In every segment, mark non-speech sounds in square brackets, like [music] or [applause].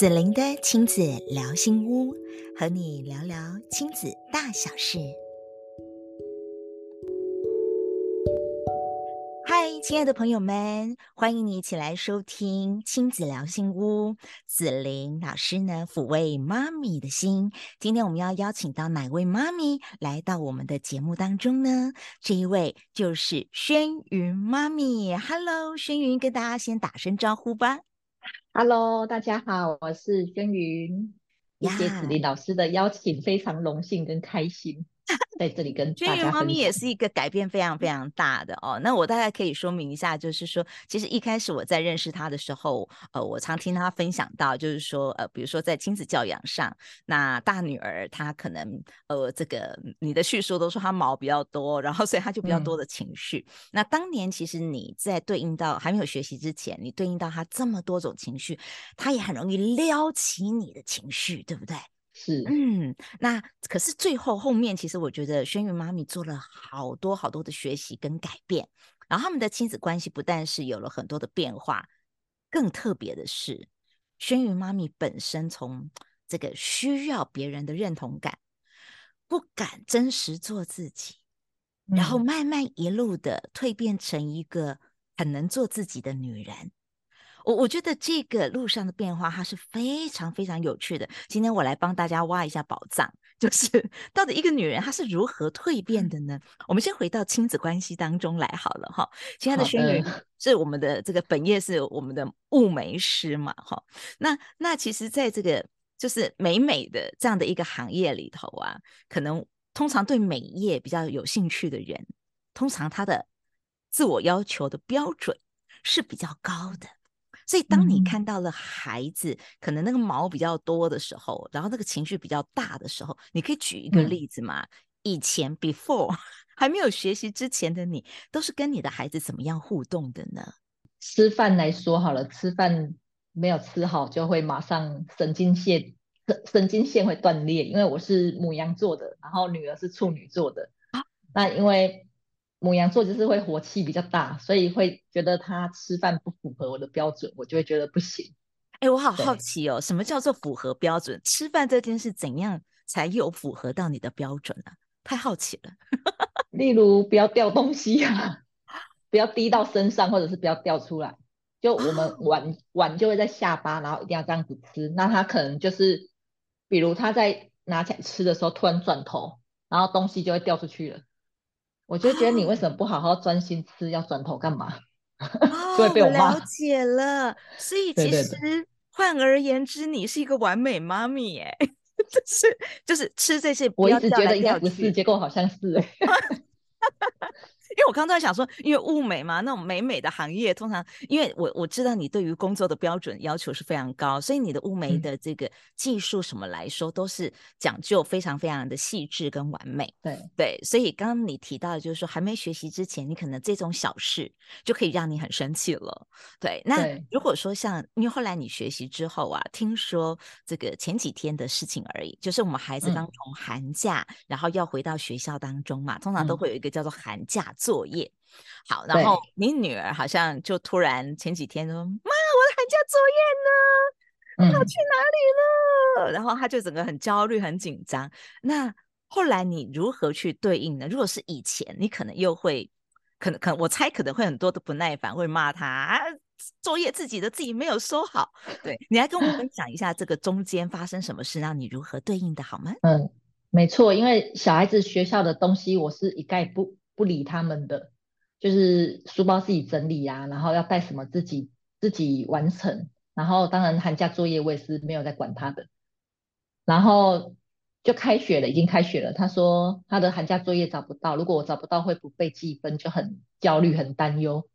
子玲的亲子聊心屋，和你聊聊亲子大小事。嗨，亲爱的朋友们，欢迎你一起来收听亲子聊心屋。子玲老师呢，抚慰妈咪的心。今天我们要邀请到哪位妈咪来到我们的节目当中呢？这一位就是轩云妈咪。Hello，轩云，跟大家先打声招呼吧。Hello，大家好，我是轩云。谢谢子林老师的邀请，非常荣幸跟开心。[laughs] 在这里跟大家分享。轩云妈咪也是一个改变非常非常大的哦。那我大概可以说明一下，就是说，其实一开始我在认识她的时候，呃，我常听她分享到，就是说，呃，比如说在亲子教养上，那大女儿她可能，呃，这个你的叙述都说她毛比较多，然后所以她就比较多的情绪。嗯、那当年其实你在对应到还没有学习之前，你对应到她这么多种情绪，她也很容易撩起你的情绪，对不对？是，嗯，那可是最后后面，其实我觉得轩云妈咪做了好多好多的学习跟改变，然后他们的亲子关系不但是有了很多的变化，更特别的是，轩云妈咪本身从这个需要别人的认同感，不敢真实做自己，然后慢慢一路的蜕变成一个很能做自己的女人。我我觉得这个路上的变化，它是非常非常有趣的。今天我来帮大家挖一下宝藏，就是 [laughs] 到底一个女人她是如何蜕变的呢？我们先回到亲子关系当中来好了哈。亲爱的轩云，是我们的这个本业是我们的雾眉师嘛哈。那那其实在这个就是美美的这样的一个行业里头啊，可能通常对美业比较有兴趣的人，通常他的自我要求的标准是比较高的。所以，当你看到了孩子可能那个毛比较多的时候，嗯、然后那个情绪比较大的时候，你可以举一个例子吗？嗯、以前 before [laughs] 还没有学习之前的你，都是跟你的孩子怎么样互动的呢？吃饭来说好了，吃饭没有吃好就会马上神经线神神经线会断裂，因为我是母羊座的，然后女儿是处女座的啊，那因为。牡羊座就是会火气比较大，所以会觉得他吃饭不符合我的标准，我就会觉得不行。哎、欸，我好好奇哦，什么叫做符合标准？吃饭这件事怎样才有符合到你的标准呢、啊？太好奇了。[laughs] 例如不要掉东西啊，[laughs] 不要滴到身上，或者是不要掉出来。就我们碗碗就会在下巴，然后一定要这样子吃。那他可能就是，比如他在拿起来吃的时候，突然转头，然后东西就会掉出去了。我就觉得你为什么不好好专心吃，哦、要转头干嘛？[laughs] 所以被我骂。了解了，所以其实换而言之，你是一个完美妈咪耶，[laughs] 就是就是吃这些。我一直觉得应该不是，结果好像是哎。[laughs] 因为我刚刚在想说，因为物美嘛，那种美美的行业，通常因为我我知道你对于工作的标准要求是非常高，所以你的物美的这个技术什么来说，都是讲究非常非常的细致跟完美。对对，所以刚刚你提到的就是说，还没学习之前，你可能这种小事就可以让你很生气了。对，那如果说像因为后来你学习之后啊，听说这个前几天的事情而已，就是我们孩子刚从寒假，嗯、然后要回到学校当中嘛，通常都会有一个叫做寒假。作业好，然后你女儿好像就突然前几天说：“妈，我的寒假作业呢？跑去哪里了？”嗯、然后她就整个很焦虑、很紧张。那后来你如何去对应呢？如果是以前，你可能又会，可能可能我猜可能会很多的不耐烦，会骂她、啊、作业自己的自己没有收好。对，你来跟我们分享一下这个中间发生什么事，让你如何对应的好吗？嗯，没错，因为小孩子学校的东西，我是一概不。不理他们的，就是书包自己整理啊，然后要带什么自己自己完成，然后当然寒假作业我也是没有在管他的，然后就开学了，已经开学了。他说他的寒假作业找不到，如果我找不到会不被记分，就很焦虑很担忧。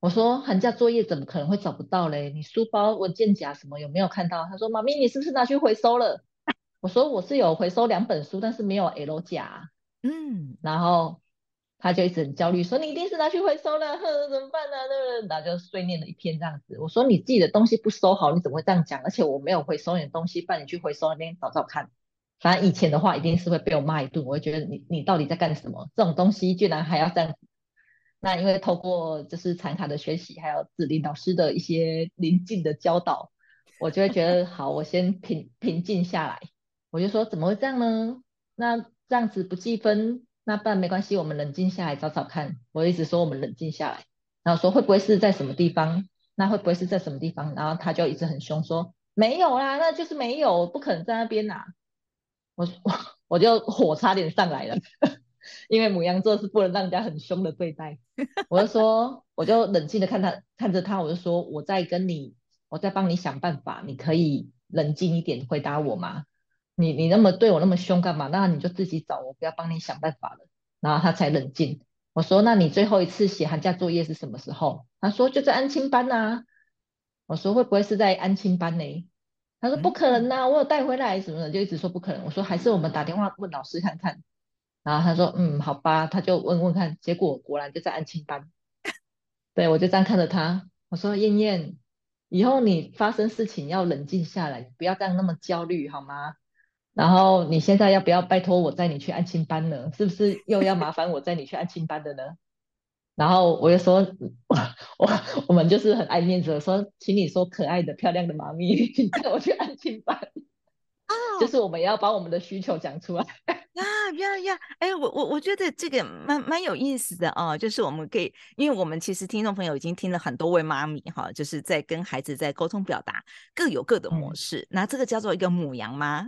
我说寒假作业怎么可能会找不到嘞？你书包文件夹什么有没有看到？他说妈咪你是不是拿去回收了？[laughs] 我说我是有回收两本书，但是没有 L 夹。嗯，然后。他就一直很焦虑，说你一定是拿去回收了，哼，怎么办呢？然后就碎念了一片这样子。我说你自己的东西不收好，你怎么会这样讲？而且我没有回收你的东西，帮你去回收那边找找看。反正以前的话一定是会被我骂一顿，我会觉得你你到底在干什么？这种东西居然还要这样子。那因为透过就是禅卡的学习，还有子林老师的一些临近的教导，我就会觉得 [laughs] 好，我先平平静下来，我就说怎么会这样呢？那这样子不计分，那不然没关系，我们冷静下来找找看。我一直说我们冷静下来，然后说会不会是在什么地方？那会不会是在什么地方？然后他就一直很凶说没有啦，那就是没有，不可能在那边呐、啊。我 [laughs] 我就火差点上来了，[laughs] 因为母羊座是不能让人家很凶的对待。我就说，我就冷静的看他看着他，我就说我在跟你，我在帮你想办法，你可以冷静一点回答我吗？你你那么对我那么凶干嘛？那你就自己找，我不要帮你想办法了。然后他才冷静。我说，那你最后一次写寒假作业是什么时候？他说就在安亲班呐。我说会不会是在安亲班呢？他说不可能呐，我有带回来什么的，就一直说不可能。我说还是我们打电话问老师看看。然后他说嗯好吧，他就问问看，结果果然就在安亲班。对，我就这样看着他，我说燕燕，以后你发生事情要冷静下来，不要这样那么焦虑好吗？然后你现在要不要拜托我带你去安亲班呢？是不是又要麻烦我带你去安亲班的呢？然后我就说，[laughs] 我我我们就是很爱面子的说，请你说可爱的漂亮的妈咪，你带我去安亲班。哦，就是我们要把我们的需求讲出来。呀呀呀！哎，我我我觉得这个蛮蛮有意思的哦，就是我们可以，因为我们其实听众朋友已经听了很多位妈咪哈，就是在跟孩子在沟通表达，各有各的模式。嗯、那这个叫做一个母羊吗？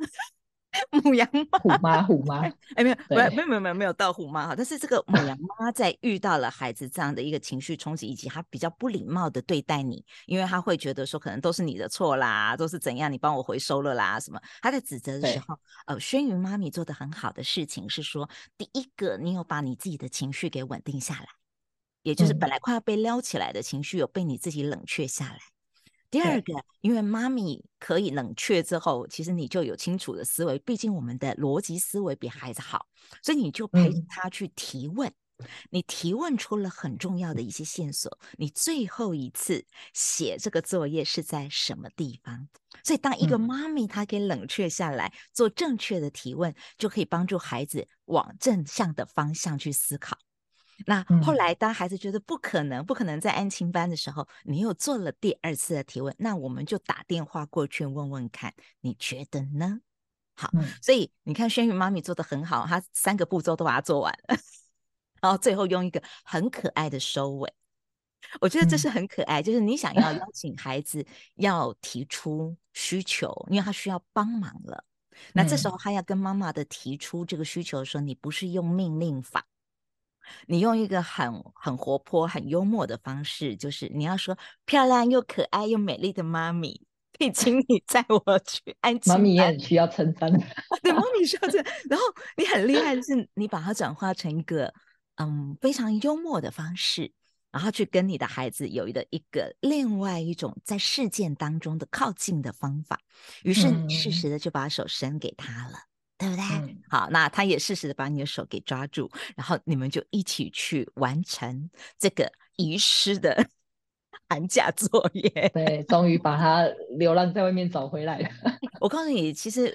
[laughs] 母羊妈，虎妈，虎妈，哎、欸，没有，没有，没有，没有，没有，没有到虎妈哈。但是这个母羊 [laughs] 妈在遇到了孩子这样的一个情绪冲击，以及他比较不礼貌的对待你，因为他会觉得说可能都是你的错啦，都是怎样，你帮我回收了啦，什么？他在指责的时候，呃，轩云妈咪做的很好的事情是说，第一个，你有把你自己的情绪给稳定下来，也就是本来快要被撩起来的情绪，有被你自己冷却下来。第二个，因为妈咪可以冷却之后，其实你就有清楚的思维。毕竟我们的逻辑思维比孩子好，所以你就陪着他去提问。嗯、你提问出了很重要的一些线索。你最后一次写这个作业是在什么地方？所以当一个妈咪她给冷却下来，做正确的提问，就可以帮助孩子往正向的方向去思考。那后来，当孩子觉得不可能、不可能在安亲班的时候，你又做了第二次的提问，那我们就打电话过去问问看，你觉得呢？好，嗯、所以你看，轩宇妈咪做的很好，她三个步骤都把它做完了，然后最后用一个很可爱的收尾。我觉得这是很可爱，嗯、就是你想要邀请孩子要提出需求，因为他需要帮忙了。那这时候他要跟妈妈的提出这个需求的时候，你不是用命令法。你用一个很很活泼、很幽默的方式，就是你要说漂亮又可爱又美丽的妈咪，可以请你载我 [laughs] 去安亲。妈咪也很需要称赞，对，妈咪需要这个。然后你很厉害的是，你把它转化成一个嗯非常幽默的方式，然后去跟你的孩子有一个一个另外一种在事件当中的靠近的方法。于是你适时的就把手伸给他了。嗯对不对？嗯、好，那他也适时的把你的手给抓住，然后你们就一起去完成这个遗失的 [laughs] 寒假作业。对，终于把他流浪在外面找回来了。[laughs] 我告诉你，其实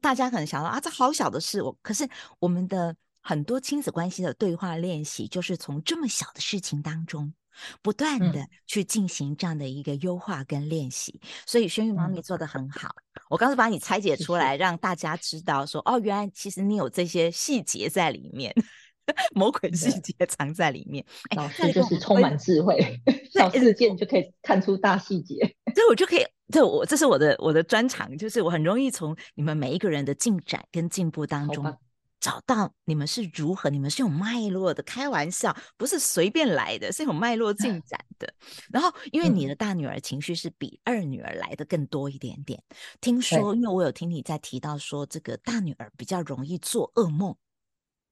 大家可能想到啊，这好小的事，我可是我们的很多亲子关系的对话练习，就是从这么小的事情当中。不断的去进行这样的一个优化跟练习，嗯、所以轩玉妈咪做得很好。嗯、我刚才把你拆解出来，让大家知道说，哦，原来其实你有这些细节在里面，[laughs] 魔鬼细节藏在里面。老师就是充满智慧，小事件就可以看出大细节。这我就可以，这我这是我的我的专长，就是我很容易从你们每一个人的进展跟进步当中。找到你们是如何，你们是有脉络的，开玩笑，不是随便来的，是有脉络进展的。然后，因为你的大女儿情绪是比二女儿来的更多一点点。听说，因为我有听你在提到说，这个大女儿比较容易做噩梦。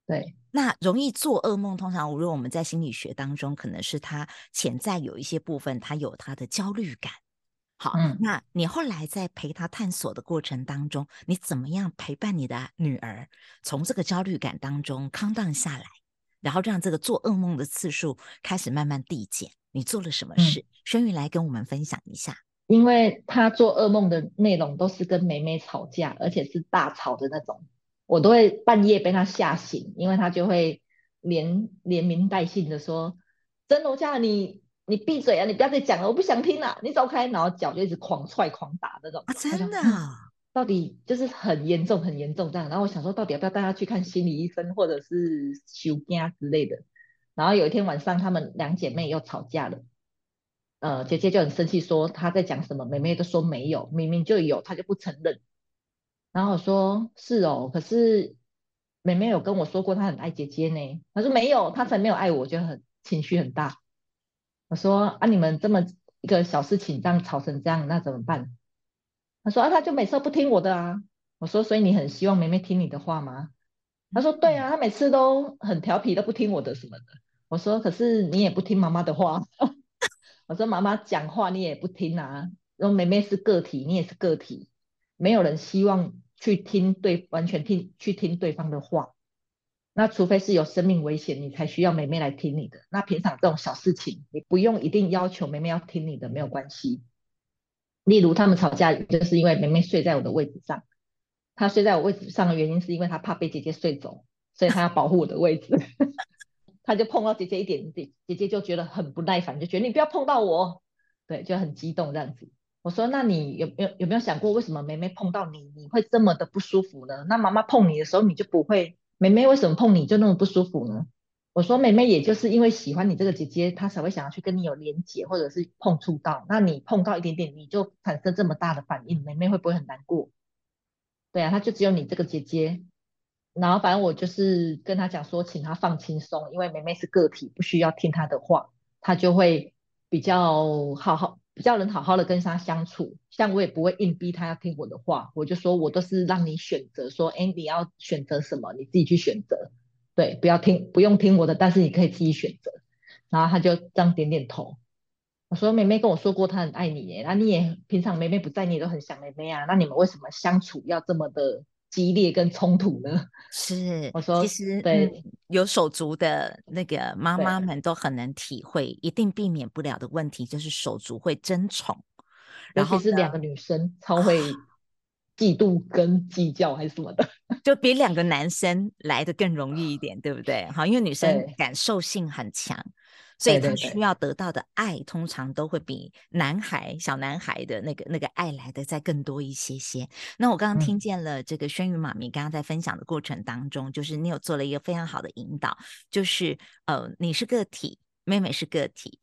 对，那容易做噩梦，通常无论我们在心理学当中，可能是她潜在有一些部分，她有她的焦虑感。好，嗯，那你后来在陪他探索的过程当中，你怎么样陪伴你的女儿从这个焦虑感当中 calm down 下来，然后让这个做噩梦的次数开始慢慢递减？你做了什么事？轩云、嗯、来跟我们分享一下。因为他做噩梦的内容都是跟妹妹吵架，而且是大吵的那种，我都会半夜被他吓醒，因为他就会连连名带姓的说：“真楼下你。”你闭嘴啊，你不要再讲了，我不想听了，你走开。然后脚就一直狂踹狂打那种。啊，真的。到底就是很严重，很严重这样。然后我想说，到底要不要带他去看心理医生，或者是休假之类的。然后有一天晚上，她们两姐妹又吵架了。呃，姐姐就很生气，说她在讲什么，妹妹都说没有，明明就有，她就不承认。然后我说是哦，可是妹妹有跟我说过，她很爱姐姐呢。她说没有，她才没有爱我，就很情绪很大。我说啊，你们这么一个小事情这样吵成这样，那怎么办？他说啊，他就每次都不听我的啊。我说，所以你很希望妹妹听你的话吗？他说对啊，他每次都很调皮，都不听我的什么的。我说，可是你也不听妈妈的话。[laughs] 我说妈妈讲话你也不听啊。然后妹妹是个体，你也是个体，没有人希望去听对，完全听去听对方的话。那除非是有生命危险，你才需要妹妹来听你的。那平常这种小事情，你不用一定要求妹妹要听你的，没有关系。例如他们吵架，就是因为妹妹睡在我的位置上。她睡在我位置上的原因，是因为她怕被姐姐睡走，所以她要保护我的位置。[laughs] 她就碰到姐姐一点点，姐姐就觉得很不耐烦，就觉得你不要碰到我，对，就很激动这样子。我说，那你有没有有没有想过，为什么妹妹碰到你，你会这么的不舒服呢？那妈妈碰你的时候，你就不会？妹妹为什么碰你就那么不舒服呢？我说妹妹也就是因为喜欢你这个姐姐，她才会想要去跟你有连结，或者是碰触到。那你碰到一点点，你就产生这么大的反应，妹妹会不会很难过？对啊，她就只有你这个姐姐。然后反正我就是跟她讲说，请她放轻松，因为妹妹是个体，不需要听她的话，她就会比较好好，比较能好好的跟他相处。像我也不会硬逼他要听我的话，我就说我都是让你选择，说，哎，你要选择什么，你自己去选择。对，不要听，不用听我的，但是你可以自己选择。然后他就这样点点头。我说：“妹妹跟我说过，她很爱你耶。那你也平常妹妹不在，你也都很想妹妹啊。那你们为什么相处要这么的激烈跟冲突呢？” [laughs] 是，我说其实对、嗯，有手足的那个妈妈们都很能体会，一定避免不了的问题就是手足会争宠，然后是两个女生超会。嫉妒跟计较还是什么的，[laughs] 就比两个男生来的更容易一点，对不对？好，因为女生感受性很强，所以他需要得到的爱通常都会比男孩、小男孩的那个那个爱来的再更多一些些。那我刚刚听见了这个轩宇妈咪刚刚在分享的过程当中，就是你有做了一个非常好的引导，就是呃，你是个体，妹妹是个体。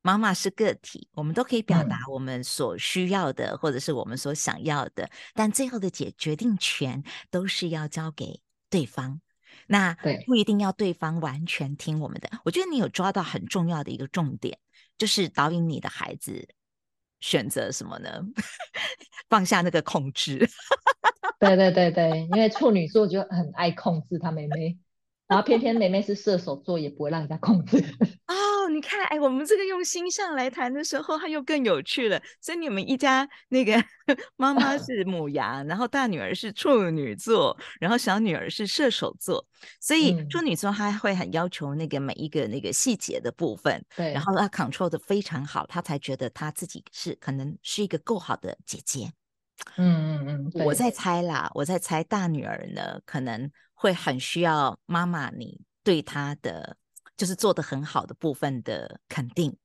妈妈是个体，我们都可以表达我们所需要的，嗯、或者是我们所想要的，但最后的解决定权都是要交给对方。那不一定要对方完全听我们的。我觉得你有抓到很重要的一个重点，就是导引你的孩子选择什么呢？[laughs] 放下那个控制。[laughs] 对对对对，因为处女座就很爱控制他妹妹。然后偏偏妹妹是射手座，也不会让人家控制。[laughs] 哦，你看，哎，我们这个用星象来谈的时候，它又更有趣了。所以你们一家那个 [laughs] 妈妈是母羊，然后大女儿是处女座，然后小女儿是射手座。所以处女座她会很要求那个每一个那个细节的部分，对，然后她 control 的非常好，她才觉得她自己是可能是一个够好的姐姐。嗯嗯嗯，我在猜啦，我在猜大女儿呢，可能。会很需要妈妈你对她的就是做的很好的部分的肯定，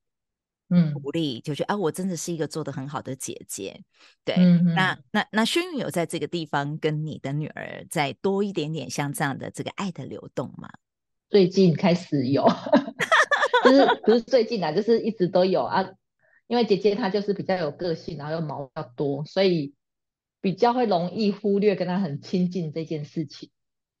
嗯，鼓励，就觉得啊，我真的是一个做的很好的姐姐。对，嗯、那那那轩宇有在这个地方跟你的女儿再多一点点像这样的这个爱的流动吗？最近开始有，[laughs] 就是不是最近啊，就是一直都有啊。因为姐姐她就是比较有个性，然后又毛比较多，所以比较会容易忽略跟她很亲近这件事情。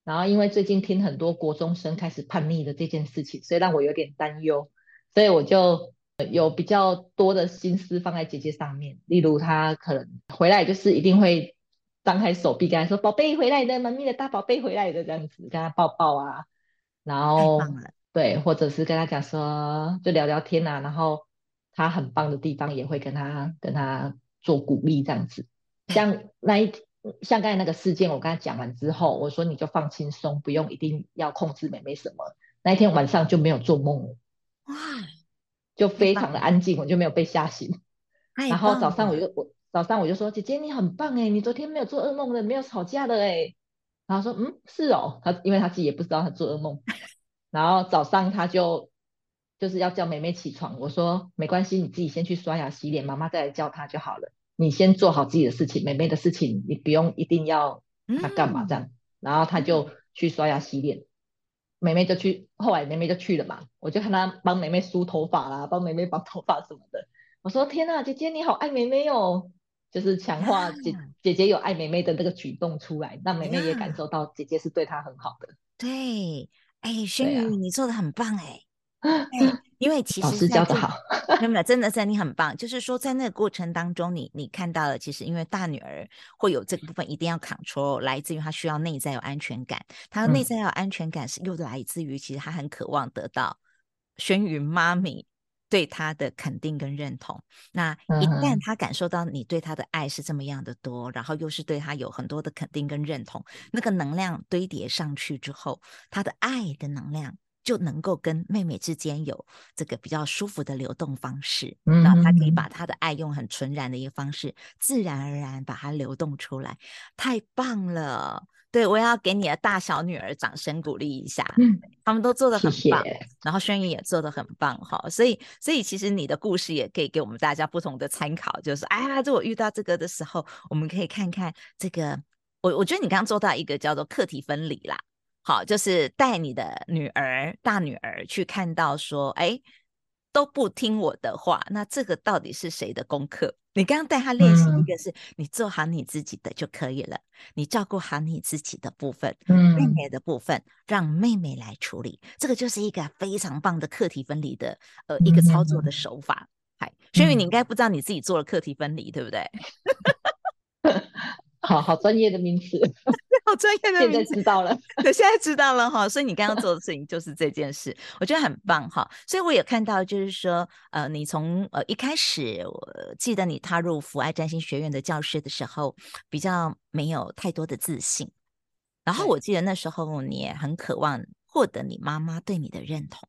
然后因为最近听很多国中生开始叛逆的这件事情，所以让我有点担忧，所以我就有比较多的心思放在姐姐上面。例如她可能回来就是一定会张开手臂跟她说：“宝贝回来的，妈咪的大宝贝回来的。”这样子跟她抱抱啊，然后对，或者是跟她讲说就聊聊天啊，然后她很棒的地方也会跟她跟她做鼓励这样子，像那一天。像刚才那个事件，我跟他讲完之后，我说你就放轻松，不用一定要控制妹妹什么。那一天晚上就没有做梦了，哇，就非常的安静，我就没有被吓醒。然后早上我就我早上我就说，姐姐你很棒哎，你昨天没有做噩梦的，没有吵架的哎。然后说嗯是哦，他因为他自己也不知道他做噩梦。然后早上他就就是要叫妹妹起床。我说没关系，你自己先去刷牙洗脸，妈妈再来叫她就好了。你先做好自己的事情，妹妹的事情你不用一定要她干嘛这样。嗯、然后她就去刷牙洗脸，妹妹就去，后来妹妹就去了嘛。我就看她帮妹妹梳头发啦，帮妹妹绑头发什么的。我说天呐，姐姐你好爱妹妹哦，就是强化姐、啊、姐姐有爱妹妹的那个举动出来，让妹妹也感受到姐姐是对她很好的。对，哎，轩宇，啊、你做的很棒哎。[laughs] 哎，因为其实老师教的好，真的真的是你很棒。就是说，在那个过程当中你，你你看到了，其实因为大女儿会有这个部分，一定要 control，来自于她需要内在有安全感。她内在有安全感是又来自于，其实她很渴望得到轩宇妈咪对她的肯定跟认同。那一旦她感受到你对她的爱是这么样的多，然后又是对她有很多的肯定跟认同，那个能量堆叠上去之后，她的爱的能量。就能够跟妹妹之间有这个比较舒服的流动方式，嗯，然后她可以把她的爱用很纯然的一个方式，自然而然把它流动出来，太棒了！对，我要给你的大小女儿掌声鼓励一下，嗯，他们都做得很棒，谢。谢，然后轩宇也做得很棒哈，所以所以其实你的故事也可以给我们大家不同的参考，就是哎呀，就我遇到这个的时候，我们可以看看这个，我我觉得你刚刚做到一个叫做课题分离啦。好，就是带你的女儿、大女儿去看到说，哎，都不听我的话，那这个到底是谁的功课？你刚刚带她练习一个是，你做好你自己的就可以了，你照顾好你自己的部分，嗯，妹妹的部分让妹妹来处理，这个就是一个非常棒的课题分离的呃一个操作的手法。嗨，轩宇，你应该不知道你自己做了课题分离，对不对？[laughs] [laughs] 好好专业的名词，好专业的现在知道了，[laughs] 现在知道了哈。所以你刚刚做的事情就是这件事，我觉得很棒哈。所以我也看到，就是说，呃，你从呃一开始，我记得你踏入福爱占星学院的教室的时候，比较没有太多的自信。然后我记得那时候你也很渴望获得你妈妈对你的认同，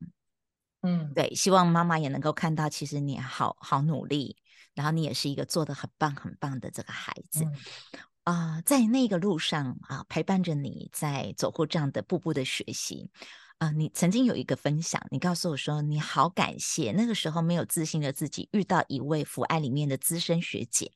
嗯，对，希望妈妈也能够看到，其实你好好努力，然后你也是一个做的很棒很棒的这个孩子。嗯啊、呃，在那个路上啊，陪伴着你在走过这样的步步的学习。啊、呃，你曾经有一个分享，你告诉我说，你好感谢那个时候没有自信的自己，遇到一位福爱里面的资深学姐，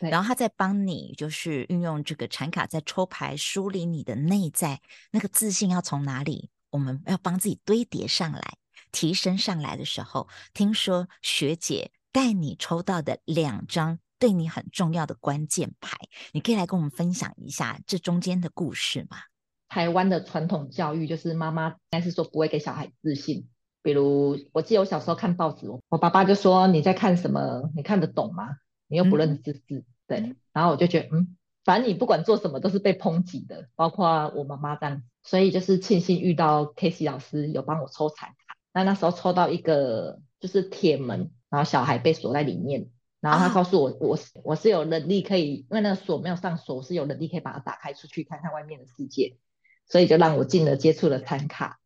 然后她在帮你，就是运用这个产卡在抽牌梳理你的内在，那个自信要从哪里？我们要帮自己堆叠上来，提升上来的时候，听说学姐带你抽到的两张。对你很重要的关键牌，你可以来跟我们分享一下这中间的故事吗？台湾的传统教育就是妈妈应该是说不会给小孩自信，比如我记得我小时候看报纸，我爸爸就说，你在看什么？你看得懂吗？你又不认识字，嗯、对。然后我就觉得，嗯，反正你不管做什么都是被抨击的，包括我妈妈这样。所以就是庆幸遇到 Casey 老师有帮我抽彩卡，那那时候抽到一个就是铁门，然后小孩被锁在里面。然后他告诉我，我是我是有能力可以，因为那个锁没有上锁，我是有能力可以把它打开出去看看外面的世界，所以就让我进了接触了禅卡。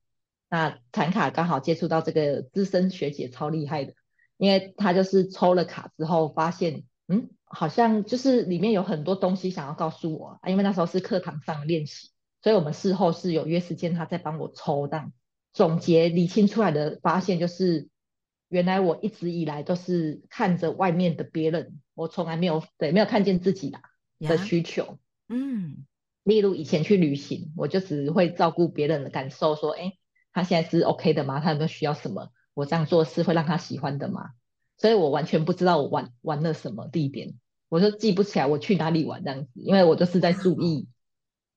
那禅卡刚好接触到这个资深学姐超厉害的，因为她就是抽了卡之后发现，嗯，好像就是里面有很多东西想要告诉我啊，因为那时候是课堂上练习，所以我们事后是有约时间，她在帮我抽，但总结理清出来的发现就是。原来我一直以来都是看着外面的别人，我从来没有对没有看见自己的需求。嗯，例如以前去旅行，我就只会照顾别人的感受，说，哎，他现在是 OK 的吗？他有没有需要什么？我这样做是会让他喜欢的吗？所以我完全不知道我玩玩了什么地点，我就记不起来我去哪里玩这样子，因为我都是在注意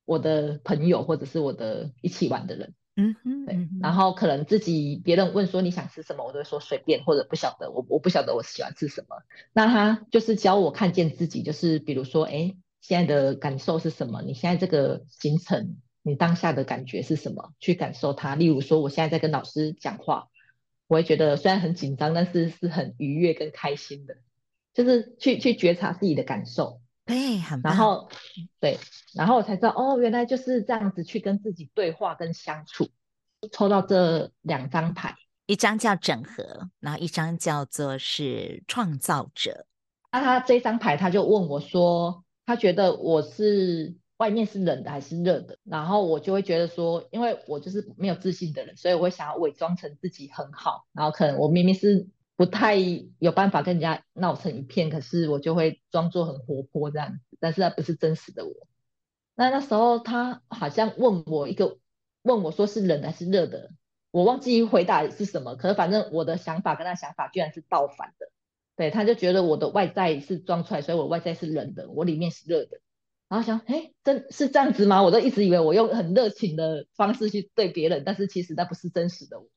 我的朋友或者是我的一起玩的人。嗯哼，对，然后可能自己别人问说你想吃什么，我都会说随便或者不晓得，我我不晓得我喜欢吃什么。那他就是教我看见自己，就是比如说，哎，现在的感受是什么？你现在这个行程，你当下的感觉是什么？去感受它。例如说，我现在在跟老师讲话，我会觉得虽然很紧张，但是是很愉悦跟开心的，就是去去觉察自己的感受。对，很棒。然后，对，然后我才知道，哦，原来就是这样子去跟自己对话跟相处。抽到这两张牌，一张叫整合，然后一张叫做是创造者。那他这张牌，他就问我说，他觉得我是外面是冷的还是热的，然后我就会觉得说，因为我就是没有自信的人，所以我会想要伪装成自己很好，然后可能我明明是不太有办法跟人家闹成一片，可是我就会装作很活泼这样子，但是那不是真实的我。那那时候他好像问我一个，问我说是冷还是热的，我忘记回答是什么，可是反正我的想法跟他想法居然是倒反的，对，他就觉得我的外在是装出来，所以我外在是冷的，我里面是热的。然后想，哎，真是这样子吗？我都一直以为我用很热情的方式去对别人，但是其实那不是真实的我。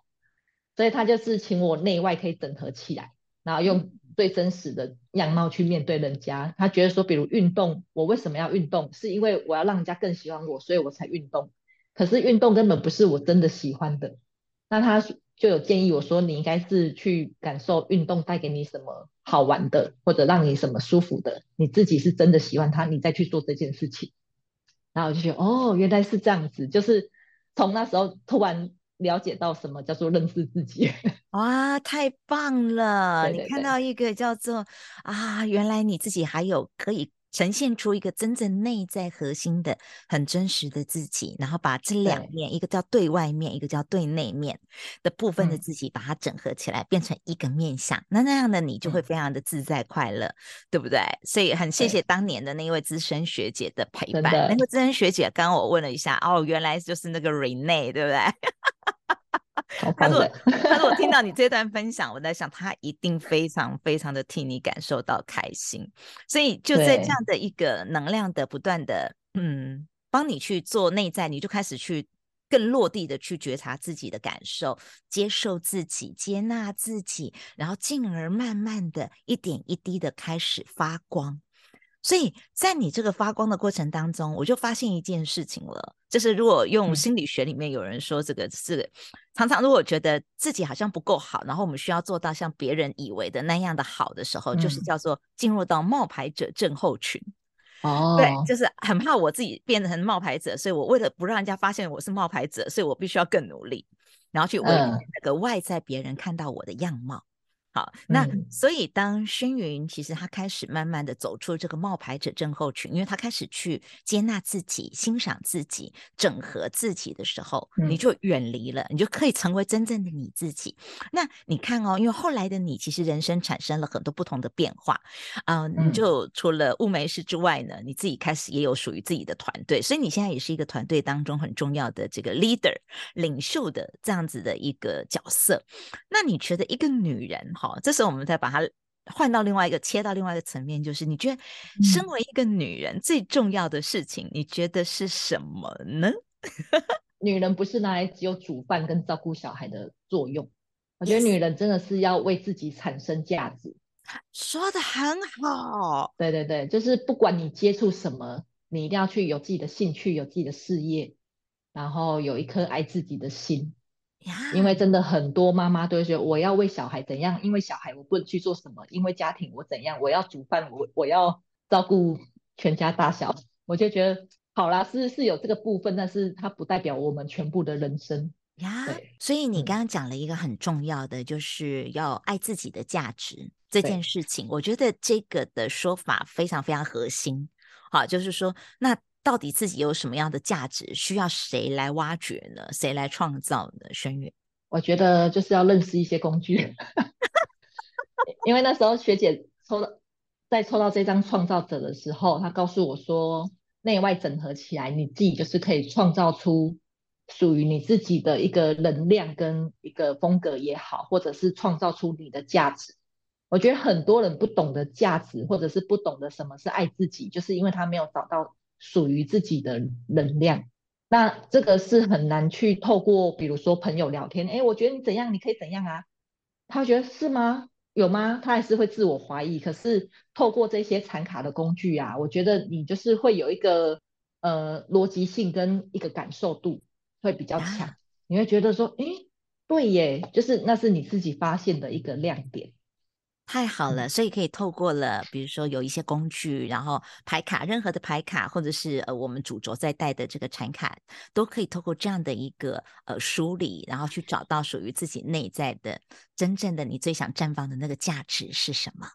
所以他就是请我内外可以整合起来，然后用最真实的样貌去面对人家。他觉得说，比如运动，我为什么要运动？是因为我要让人家更喜欢我，所以我才运动。可是运动根本不是我真的喜欢的。那他就有建议我说，你应该是去感受运动带给你什么。好玩的，或者让你什么舒服的，你自己是真的喜欢它，你再去做这件事情。然后我就觉得，哦，原来是这样子，就是从那时候突然了解到什么叫做认识自己。[laughs] 哇，太棒了！对对对，你看到一个叫做啊，原来你自己还有可以。呈现出一个真正内在核心的、很真实的自己，然后把这两面，一个叫对外面，一个叫对内面的部分的自己，把它整合起来，变成一个面相。那那样的你就会非常的自在快乐，对不对？所以很谢谢当年的那一位资深学姐的陪伴。那个资深学姐刚刚我问了一下，哦，原来就是那个 Renee，对不对？他说：“他说我听到你这段分享，我在想，他一定非常非常的替你感受到开心。所以就在这样的一个能量的不断的嗯，帮你去做内在，你就开始去更落地的去觉察自己的感受，接受自己，接纳自己，然后进而慢慢的一点一滴的开始发光。”所以在你这个发光的过程当中，我就发现一件事情了，就是如果用心理学里面有人说这个是常常如果觉得自己好像不够好，然后我们需要做到像别人以为的那样的好的时候，就是叫做进入到冒牌者症候群。哦，对，就是很怕我自己变成冒牌者，所以我为了不让人家发现我是冒牌者，所以我必须要更努力，然后去为了那个外在别人看到我的样貌。好，那所以当轩云其实他开始慢慢的走出这个冒牌者症候群，因为他开始去接纳自己、欣赏自己、整合自己的时候，你就远离了，你就可以成为真正的你自己。那你看哦，因为后来的你其实人生产生了很多不同的变化啊、呃，你就除了雾眉师之外呢，你自己开始也有属于自己的团队，所以你现在也是一个团队当中很重要的这个 leader 领袖的这样子的一个角色。那你觉得一个女人？好，这时候我们再把它换到另外一个，切到另外一个层面，就是你觉得身为一个女人最重要的事情，你觉得是什么呢？[laughs] 女人不是拿来只有煮饭跟照顾小孩的作用，我觉得女人真的是要为自己产生价值。说的很好，对对对，就是不管你接触什么，你一定要去有自己的兴趣，有自己的事业，然后有一颗爱自己的心。因为真的很多妈妈都会说，我要为小孩怎样，因为小孩我不能去做什么，因为家庭我怎样，我要煮饭，我我要照顾全家大小，我就觉得好啦，是是有这个部分，但是它不代表我们全部的人生呀。所以你刚刚讲了一个很重要的，就是要爱自己的价值这件事情，我觉得这个的说法非常非常核心。好，就是说那。到底自己有什么样的价值，需要谁来挖掘呢？谁来创造呢？轩云，我觉得就是要认识一些工具，[laughs] 因为那时候学姐抽到在抽到这张创造者的时候，她告诉我说，内外整合起来，你自己就是可以创造出属于你自己的一个能量跟一个风格也好，或者是创造出你的价值。我觉得很多人不懂得价值，或者是不懂得什么是爱自己，就是因为他没有找到。属于自己的能量，那这个是很难去透过，比如说朋友聊天，哎，我觉得你怎样，你可以怎样啊？他觉得是吗？有吗？他还是会自我怀疑。可是透过这些残卡的工具啊，我觉得你就是会有一个呃逻辑性跟一个感受度会比较强，你会觉得说，哎，对耶，就是那是你自己发现的一个亮点。太好了，所以可以透过了，比如说有一些工具，然后牌卡，任何的牌卡，或者是呃我们主轴在带的这个产卡，都可以透过这样的一个呃梳理，然后去找到属于自己内在的真正的你最想绽放的那个价值是什么。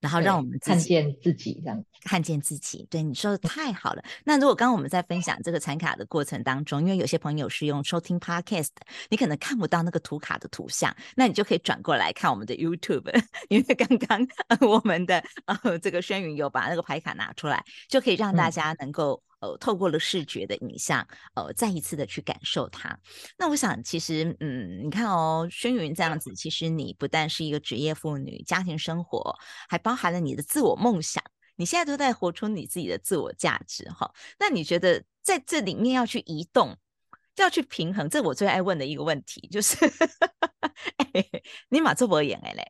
然后让我们看见自己这样，看见自己。对，你说的太好了。那如果刚刚我们在分享这个残卡的过程当中，因为有些朋友是用收听 Podcast，你可能看不到那个图卡的图像，那你就可以转过来看我们的 YouTube，[laughs] 因为刚刚 [laughs] 我们的呃这个轩云有把那个牌卡拿出来，就可以让大家能够。嗯呃，透过了视觉的影像，呃，再一次的去感受它。那我想，其实，嗯，你看哦，轩云这样子，其实你不但是一个职业妇女，家庭生活还包含了你的自我梦想。你现在都在活出你自己的自我价值，哈。那你觉得在这里面要去移动，要去平衡，这我最爱问的一个问题，就是，哎，你马做博演哎嘞，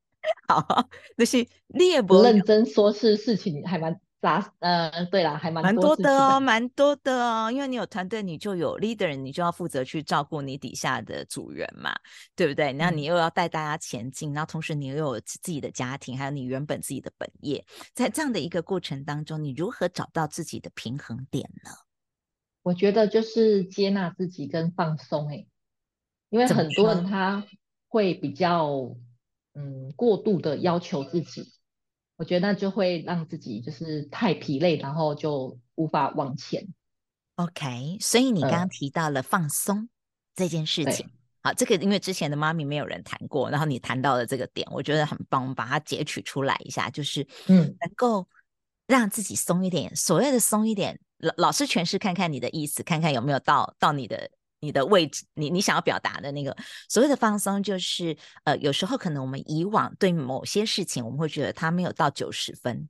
[laughs] 好，[laughs] 就是你也不认真说是事情还蛮。杂呃，对啦，还蛮蛮多，的哦，蛮多的哦，因为你有团队，你就有 leader，你就要负责去照顾你底下的组员嘛，对不对？那你又要带大家前进，然后同时你又有自己的家庭，还有你原本自己的本业，在这样的一个过程当中，你如何找到自己的平衡点呢？我觉得就是接纳自己跟放松，诶，因为很多人他会比较嗯过度的要求自己。我觉得那就会让自己就是太疲累，然后就无法往前。OK，所以你刚刚提到了放松这件事情，嗯、好，这个因为之前的妈咪没有人谈过，然后你谈到了这个点，我觉得很棒，我们把它截取出来一下，就是嗯，能够让自己松一点。所谓的松一点，老老师诠释看看你的意思，看看有没有到到你的。你的位置，你你想要表达的那个所谓的放松，就是呃，有时候可能我们以往对某些事情，我们会觉得它没有到九十分，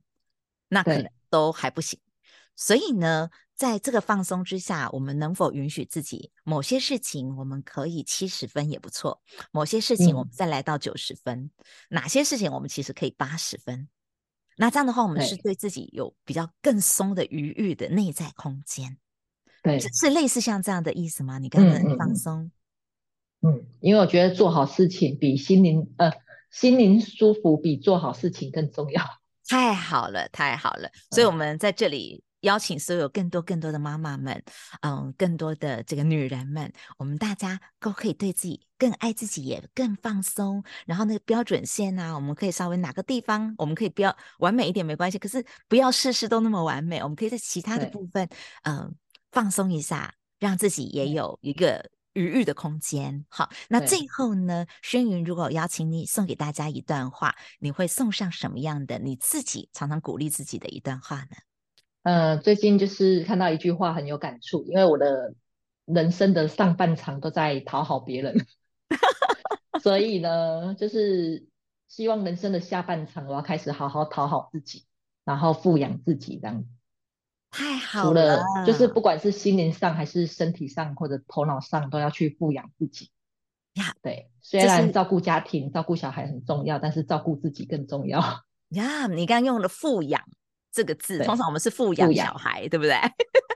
那可能都还不行。所以呢，在这个放松之下，我们能否允许自己某些事情我们可以七十分也不错，某些事情我们再来到九十分，嗯，哪些事情我们其实可以八十分？那这样的话，我们是对自己有比较更松的余裕的内在空间。对，是类似像这样的意思吗？你刚刚很放松，嗯，嗯，因为我觉得做好事情比心灵呃心灵舒服比做好事情更重要。[laughs] 太好了，太好了，所以我们在这里邀请所有更多更多的妈妈们，嗯，更多的这个女人们，我们大家都可以对自己更爱自己，也更放松。然后那个标准线呢、啊，我们可以稍微哪个地方，我们可以不要完美一点没关系，可是不要事事都那么完美，我们可以在其他的部分，嗯。放松一下，让自己也有一个余裕的空间。好，那最后呢，轩云如果邀请你送给大家一段话，你会送上什么样的？你自己常常鼓励自己的一段话呢？呃，最近就是看到一句话很有感触，因为我的人生的上半场都在讨好别人，[laughs] 所以呢，就是希望人生的下半场我要开始好好讨好自己，然后富养自己这样。太好了，除了就是不管是心灵上还是身体上或者头脑上，都要去富养自己呀。对，虽然照顾家庭、照顾小孩很重要，但是照顾自己更重要呀。你刚刚用了“富养”这个字，通常我们是富养小孩，对不对？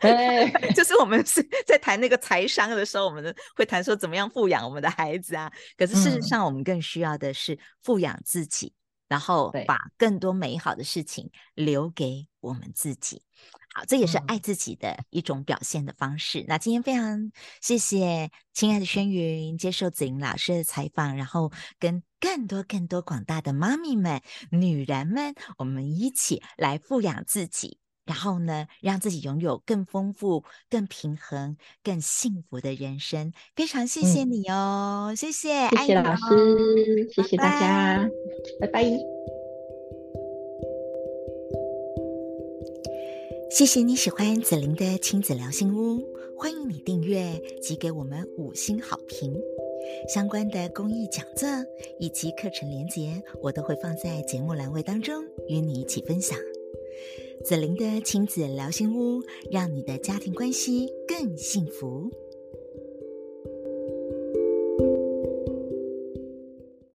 对，[laughs] 就是我们是在谈那个财商的时候，我们会谈说怎么样富养我们的孩子啊。可是事实上，我们更需要的是富养自己，嗯、然后把更多美好的事情留给我们自己。好，这也是爱自己的一种表现的方式。嗯、那今天非常谢谢亲爱的轩云接受子莹老师的采访，然后跟更多更多广大的妈咪们、女人们，我们一起来富养自己，然后呢，让自己拥有更丰富、更平衡、更幸福的人生。非常谢谢你哦，嗯、谢谢，谢谢老师，哦、谢谢大家，拜拜。谢谢你喜欢子玲的亲子聊心屋，欢迎你订阅及给我们五星好评。相关的公益讲座以及课程连结，我都会放在节目栏位当中与你一起分享。子玲的亲子聊心屋，让你的家庭关系更幸福。